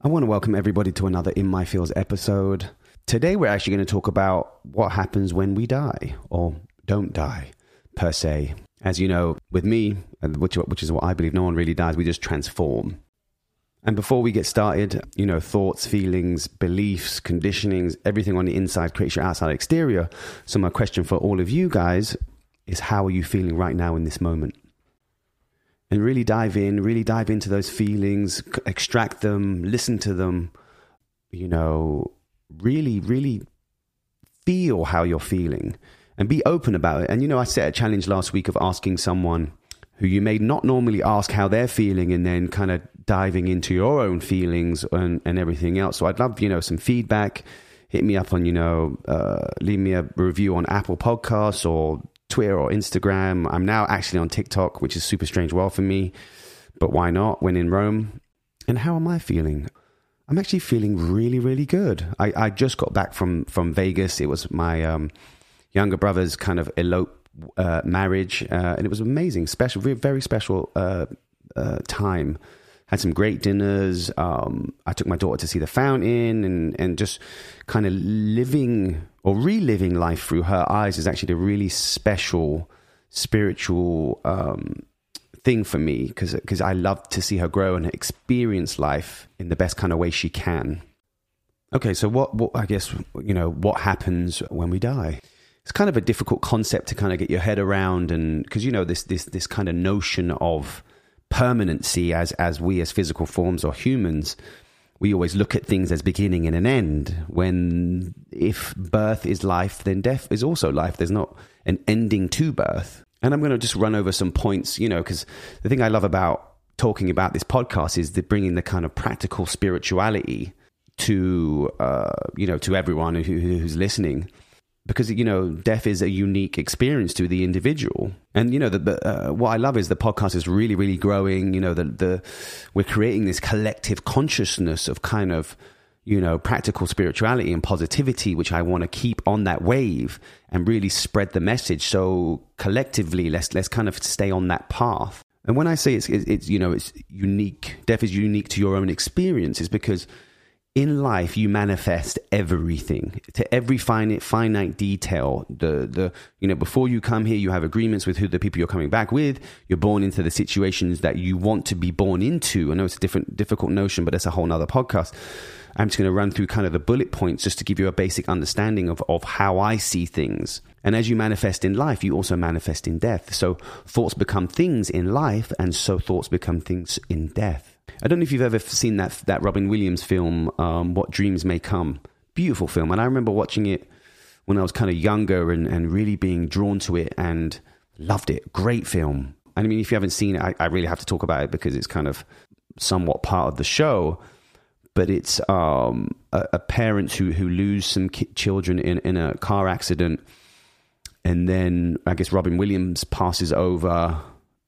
I want to welcome everybody to another In My Fields episode. Today, we're actually going to talk about what happens when we die or don't die, per se. As you know, with me, uh, which, which is what I believe, no one really dies, we just transform. And before we get started, you know, thoughts, feelings, beliefs, conditionings, everything on the inside creates your outside exterior. So, my question for all of you guys is how are you feeling right now in this moment? And really dive in, really dive into those feelings, extract them, listen to them, you know, really, really feel how you're feeling and be open about it. And, you know, I set a challenge last week of asking someone who you may not normally ask how they're feeling and then kind of diving into your own feelings and, and everything else. So I'd love, you know, some feedback. Hit me up on, you know, uh, leave me a review on Apple Podcasts or Twitter or Instagram. I'm now actually on TikTok, which is super strange well for me, but why not when in Rome? And how am I feeling? I'm actually feeling really, really good. I, I just got back from, from Vegas. It was my um, younger brother's kind of elope uh, marriage, uh, and it was amazing, special, very, special uh, uh time had some great dinners. Um, I took my daughter to see the fountain and, and just kind of living or reliving life through her eyes is actually a really special spiritual um, thing for me because because I love to see her grow and experience life in the best kind of way she can. Okay, so what, what I guess you know what happens when we die? It's kind of a difficult concept to kind of get your head around, and because you know this this this kind of notion of permanency as as we as physical forms or humans we always look at things as beginning and an end when if birth is life then death is also life. There's not an ending to birth. And i'm going to just run over some points you know because the thing i love about talking about this podcast is the bringing the kind of practical spirituality to uh, you know to everyone who, who's listening. Because you know death is a unique experience to the individual. And you know the, uh, what i love is the podcast is really really growing. You know the the we're creating this collective consciousness of kind of you know practical spirituality and positivity which i want to keep on that wave and really spread the message. So collectively let's let's kind of stay on that path. And when i say it's it's you know it's unique death is unique to your own experience is because in life you manifest everything. To every finite finite detail the the you know before you come here you have agreements with who the people you're coming back with. You're born into the situations that you want to be born into. I know it's a different difficult notion but that's a whole nother podcast i'm just going to run through kind of the bullet points just to give you a basic understanding of of how i see things and as you manifest in life you also manifest in death so thoughts become things in life and so thoughts become things in death I don't know if you've ever seen that that Robin Williams film, um, What Dreams May Come. Beautiful film, and I remember watching it when I was kind of younger and, and really being drawn to it and loved it. Great film. And I mean, if you haven't seen it, I, I really have to talk about it because it's kind of somewhat part of the show. But it's um, a, a parents who who lose some ki- children in in a car accident, and then I guess Robin Williams passes over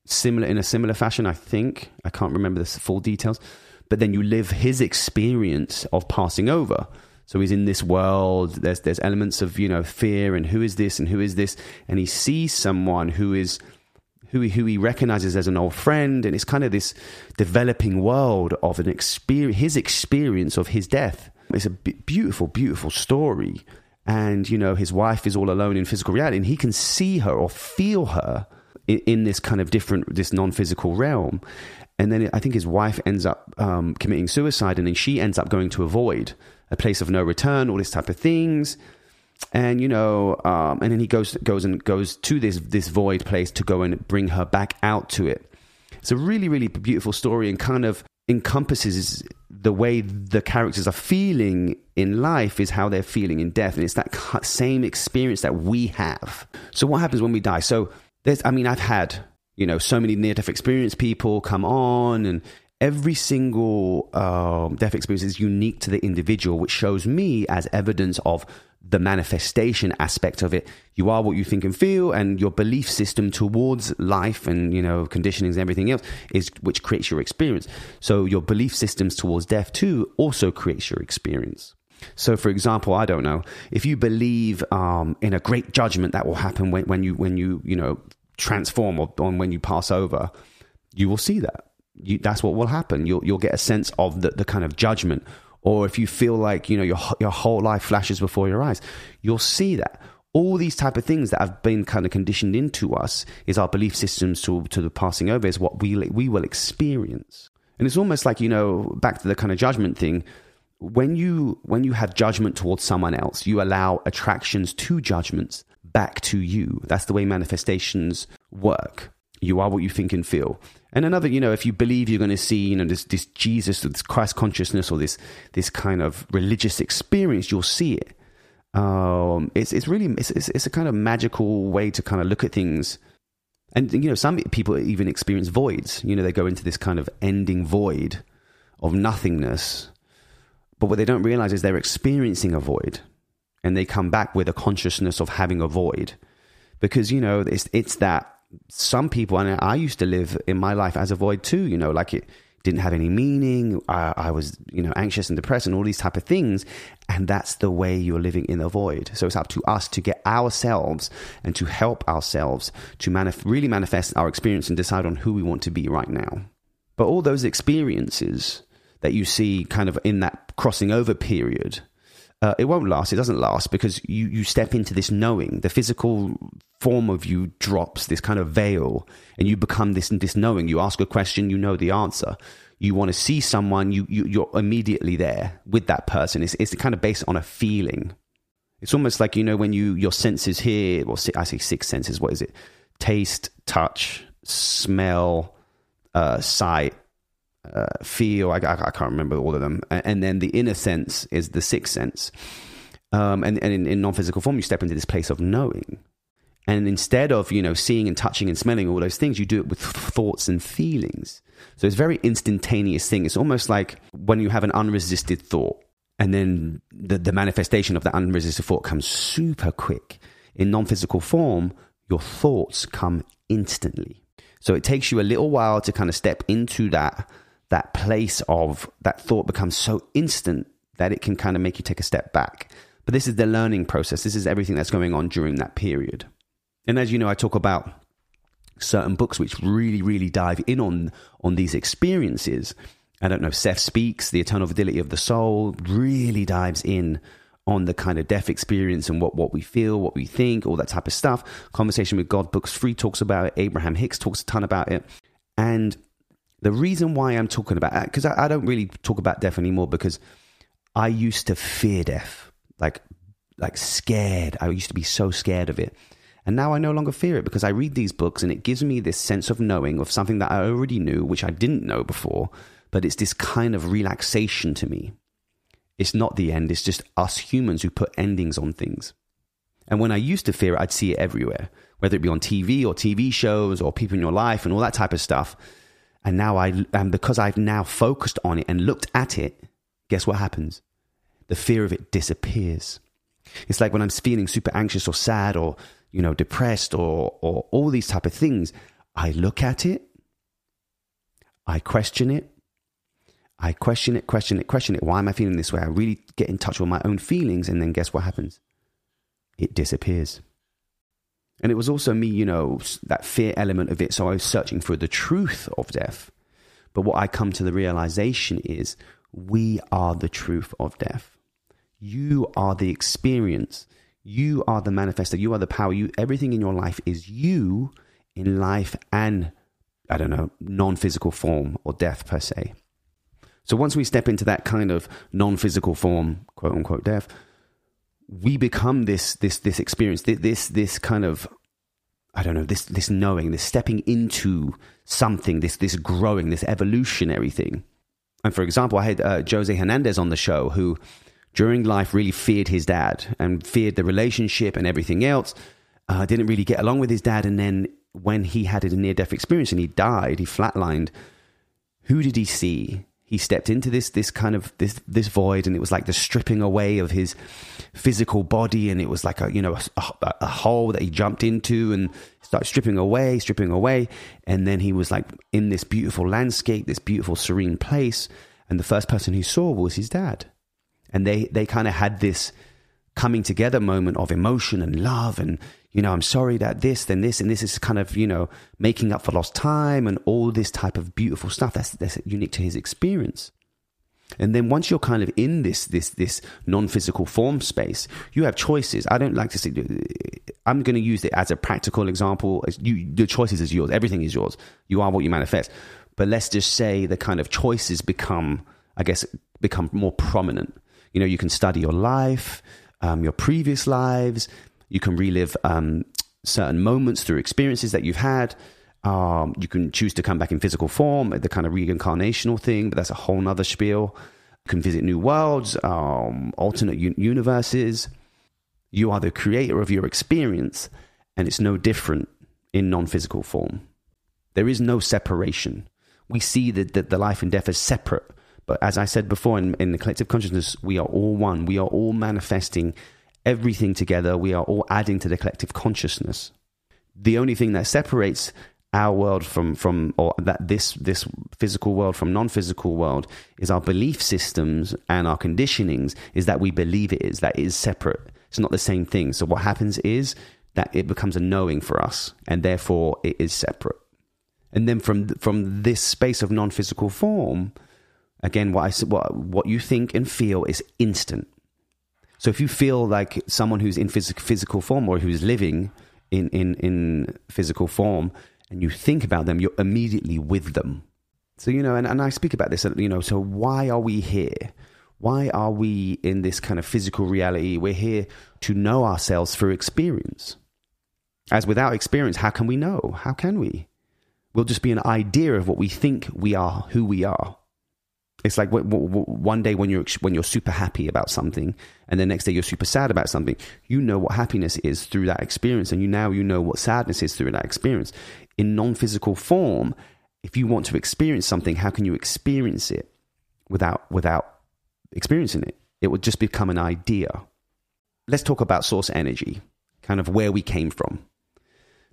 similar in a similar fashion. I think I can't remember the full details, but then you live his experience of passing over. So he's in this world. There's there's elements of you know fear and who is this and who is this, and he sees someone who is who he, who he recognizes as an old friend, and it's kind of this developing world of an experience, his experience of his death. It's a beautiful, beautiful story, and you know his wife is all alone in physical reality, and he can see her or feel her in, in this kind of different, this non physical realm. And then I think his wife ends up um, committing suicide, and then she ends up going to avoid a place of no return, all this type of things. And you know, um, and then he goes goes and goes to this this void place to go and bring her back out to it. It's a really really beautiful story, and kind of encompasses the way the characters are feeling in life is how they're feeling in death, and it's that same experience that we have. So, what happens when we die? So there's, I mean, I've had, you know, so many near death experience people come on and every single um, death experience is unique to the individual, which shows me as evidence of the manifestation aspect of it. You are what you think and feel, and your belief system towards life and you know conditionings and everything else is which creates your experience. So your belief systems towards death too also creates your experience. So, for example, I don't know if you believe um, in a great judgment that will happen when, when you when you you know transform or, or when you pass over, you will see that. You, that's what will happen. You'll, you'll get a sense of the, the kind of judgment. Or if you feel like, you know, your, your whole life flashes before your eyes, you'll see that all these type of things that have been kind of conditioned into us is our belief systems to, to the passing over is what we, we will experience. And it's almost like, you know, back to the kind of judgment thing. When you, when you have judgment towards someone else, you allow attractions to judgments back to you. That's the way manifestations work. You are what you think and feel. And another, you know, if you believe you're going to see, you know, this, this Jesus, or this Christ consciousness, or this this kind of religious experience, you'll see it. Um, it's it's really it's, it's, it's a kind of magical way to kind of look at things. And you know, some people even experience voids. You know, they go into this kind of ending void of nothingness. But what they don't realize is they're experiencing a void and they come back with a consciousness of having a void because you know it's it's that some people and I used to live in my life as a void too you know like it didn't have any meaning. I, I was you know anxious and depressed and all these type of things. And that's the way you're living in a void. So it's up to us to get ourselves and to help ourselves to manif- really manifest our experience and decide on who we want to be right now. But all those experiences that you see kind of in that crossing over period uh, it won't last. It doesn't last because you, you step into this knowing. The physical form of you drops, this kind of veil, and you become this this knowing. You ask a question, you know the answer. You want to see someone, you, you you're immediately there with that person. It's it's kind of based on a feeling. It's almost like you know when you your senses here. Well, I say six senses. What is it? Taste, touch, smell, uh, sight, uh, feel. I, I, I, can't remember all of them. And, then the inner sense is the sixth sense. Um, and, and in, in non-physical form, you step into this place of knowing. And instead of you know seeing and touching and smelling all those things, you do it with thoughts and feelings. So it's a very instantaneous thing. It's almost like when you have an unresisted thought, and then the, the manifestation of that unresisted thought comes super quick. In non-physical form, your thoughts come instantly. So it takes you a little while to kind of step into that that place of that thought becomes so instant that it can kind of make you take a step back. But this is the learning process. This is everything that's going on during that period. And as you know, I talk about certain books which really, really dive in on on these experiences. I don't know, Seth Speaks, The Eternal Validity of the Soul, really dives in on the kind of death experience and what, what we feel, what we think, all that type of stuff. Conversation with God Books Free talks about it. Abraham Hicks talks a ton about it. And the reason why I'm talking about uh, that, because I, I, don't really talk about death anymore because I used to fear death, like, like scared. I used to be so scared of it. And now I no longer fear it because I read these books and it gives me this sense of knowing of something that I already knew, which I didn't know before. But it's this kind of relaxation to me. It's not the end, it's just us humans who put endings on things. And when I used to fear it, I'd see it everywhere, whether it be on TV or TV shows or people in your life and all that type of stuff. And now I, and because I've now focused on it and looked at it, guess what happens? The fear of it disappears. It's like when I'm feeling super anxious or sad or, you know, depressed or, or all these type of things, I look at it, I question it, I question it, question it, question it. Why am I feeling this way? I really get in touch with my own feelings, and then guess what happens? It disappears. And it was also me, you know, that fear element of it. So I was searching for the truth of death. But what I come to the realization is we are the truth of death. You are the experience. You are the manifesto. You are the power. You everything in your life is you in life and I don't know, non-physical form or death per se. So once we step into that kind of non-physical form, quote unquote death, we become this this this experience this this kind of I don't know this this knowing this stepping into something this this growing this evolutionary thing. And for example, I had uh, Jose Hernandez on the show who during life really feared his dad and feared the relationship and everything else. Uh, didn't really get along with his dad, and then when he had a near death experience and he died, he flatlined. Who did he see? He stepped into this this kind of this this void and it was like the stripping away of his physical body and it was like a you know a, a, hole that he jumped into and started stripping away stripping away. And then he was like in this beautiful landscape this beautiful serene place. And the first person he saw was his dad. And they they kind of had this coming together moment of emotion and love and you know i'm sorry that this then this and this is kind of you know making up for lost time and all this type of beautiful stuff that's that's unique to his experience and then once you're kind of in this this this non-physical form space, you have choices. I don't like to say. I'm going to use it as a practical example. You, the choices is yours. Everything is yours. You are what you manifest. But let's just say the kind of choices become, I guess, become more prominent. You know, you can study your life, um, your previous lives. You can relive um, certain moments through experiences that you've had. Um, you can choose to come back in physical form, the kind of reincarnational thing, but that's a whole nother spiel. You can visit new worlds, um, alternate un- universes. You are the creator of your experience, and it's no different in non physical form. There is no separation. We see that, that the life and death is separate, but as I said before, in, in the collective consciousness, we are all one. We are all manifesting everything together. We are all adding to the collective consciousness. The only thing that separates our world from from or that this this physical world from non-physical world is our belief systems and our conditionings is that we believe it is that it is separate it's not the same thing so what happens is that it becomes a knowing for us and therefore it is separate and then from from this space of non-physical form again what i what what you think and feel is instant so if you feel like someone who's in phys- physical form or who's living in in in physical form and you think about them, you're immediately with them. So, you know, and, and I speak about this, you know, so why are we here? Why are we in this kind of physical reality? We're here to know ourselves through experience. As without experience, how can we know? How can we? We'll just be an idea of what we think we are, who we are. It's like one day when you're when you're super happy about something, and the next day you're super sad about something. You know what happiness is through that experience, and you now you know what sadness is through that experience in non physical form, if you want to experience something, how can you experience it without, without experiencing it? It would just become an idea. Let's talk about source energy, kind of where we came from.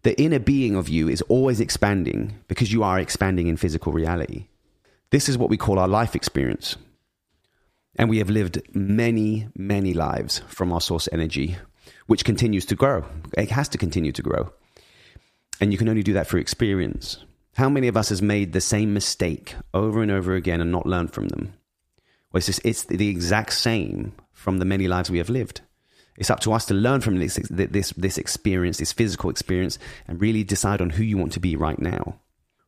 The inner being of you is always expanding because you are expanding in physical reality. This is what we call our life experience. And we have lived many, many lives from our source energy, which continues to grow. It has to continue to grow. And you can only do that through experience. How many of us has made the same mistake over and over again and not learned from them? Well, it's, just, it's the exact same from the many lives we have lived. It's up to us to learn from this, this, this experience, this physical experience, and really decide on who you want to be right now.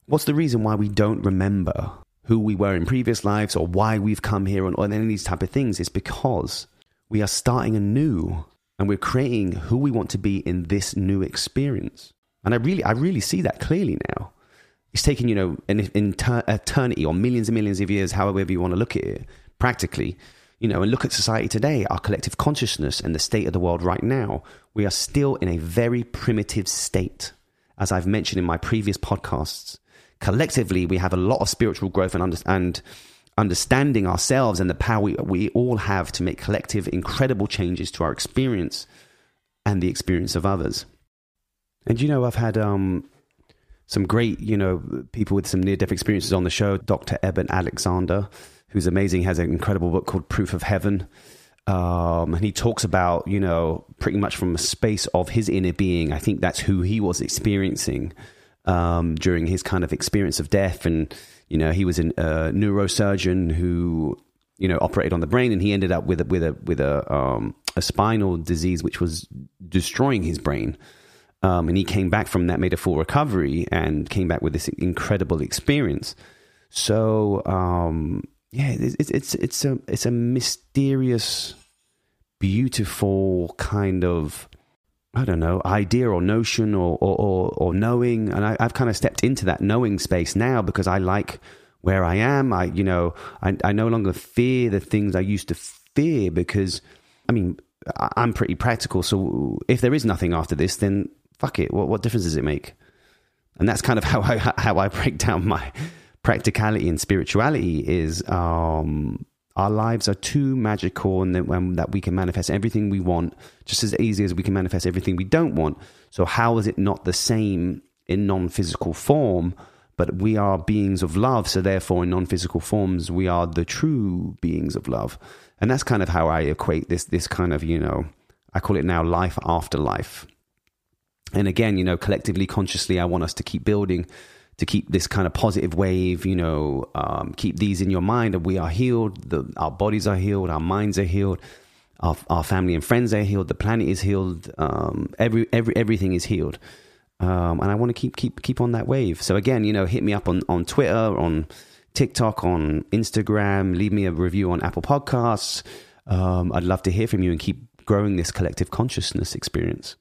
What's the reason why we don't remember who we were in previous lives or why we've come here or any of these type of things? is because we are starting anew and we're creating who we want to be in this new experience. And I really, I really see that clearly now. It's taken, you know, an, an eternity or millions and millions of years, however you want to look at it, practically, you know, and look at society today, our collective consciousness and the state of the world right now. We are still in a very primitive state. As I've mentioned in my previous podcasts, collectively, we have a lot of spiritual growth and, under, and understanding ourselves and the power we, we all have to make collective, incredible changes to our experience and the experience of others. And you know, I've had um, some great, you know, people with some near death experiences on the show. Dr. Eben Alexander, who's amazing, has an incredible book called Proof of Heaven. Um, and he talks about, you know, pretty much from a space of his inner being. I think that's who he was experiencing um, during his kind of experience of death. And, you know, he was a neurosurgeon who, you know, operated on the brain, and he ended up with a, with a with a um, a spinal disease which was destroying his brain. Um, and he came back from that, made a full recovery, and came back with this incredible experience. So, um, yeah, it's, it's it's a it's a mysterious, beautiful kind of I don't know idea or notion or or, or, or knowing, and I, I've kind of stepped into that knowing space now because I like where I am. I you know I I no longer fear the things I used to fear because I mean I'm pretty practical. So if there is nothing after this, then fuck it. What, what difference does it make? And that's kind of how I how I break down my practicality and spirituality is um, our lives are too magical and that, um, that we can manifest everything we want just as easy as we can manifest everything we don't want. So how is it not the same in non-physical form? But we are beings of love, so therefore, in non-physical forms, we are the true beings of love, and that's kind of how I equate this this kind of you know I call it now life after life. And again, you know, collectively, consciously, I want us to keep building, to keep this kind of positive wave, you know, um, keep these in your mind that we are healed, the, our bodies are healed, our minds are healed, our, our family and friends are healed, the planet is healed, um, every, every, everything is healed. Um, and I want to keep, keep, keep on that wave. So again, you know, hit me up on, on Twitter, on TikTok, on Instagram, leave me a review on Apple Podcasts. Um, I'd love to hear from you and keep growing this collective consciousness experience.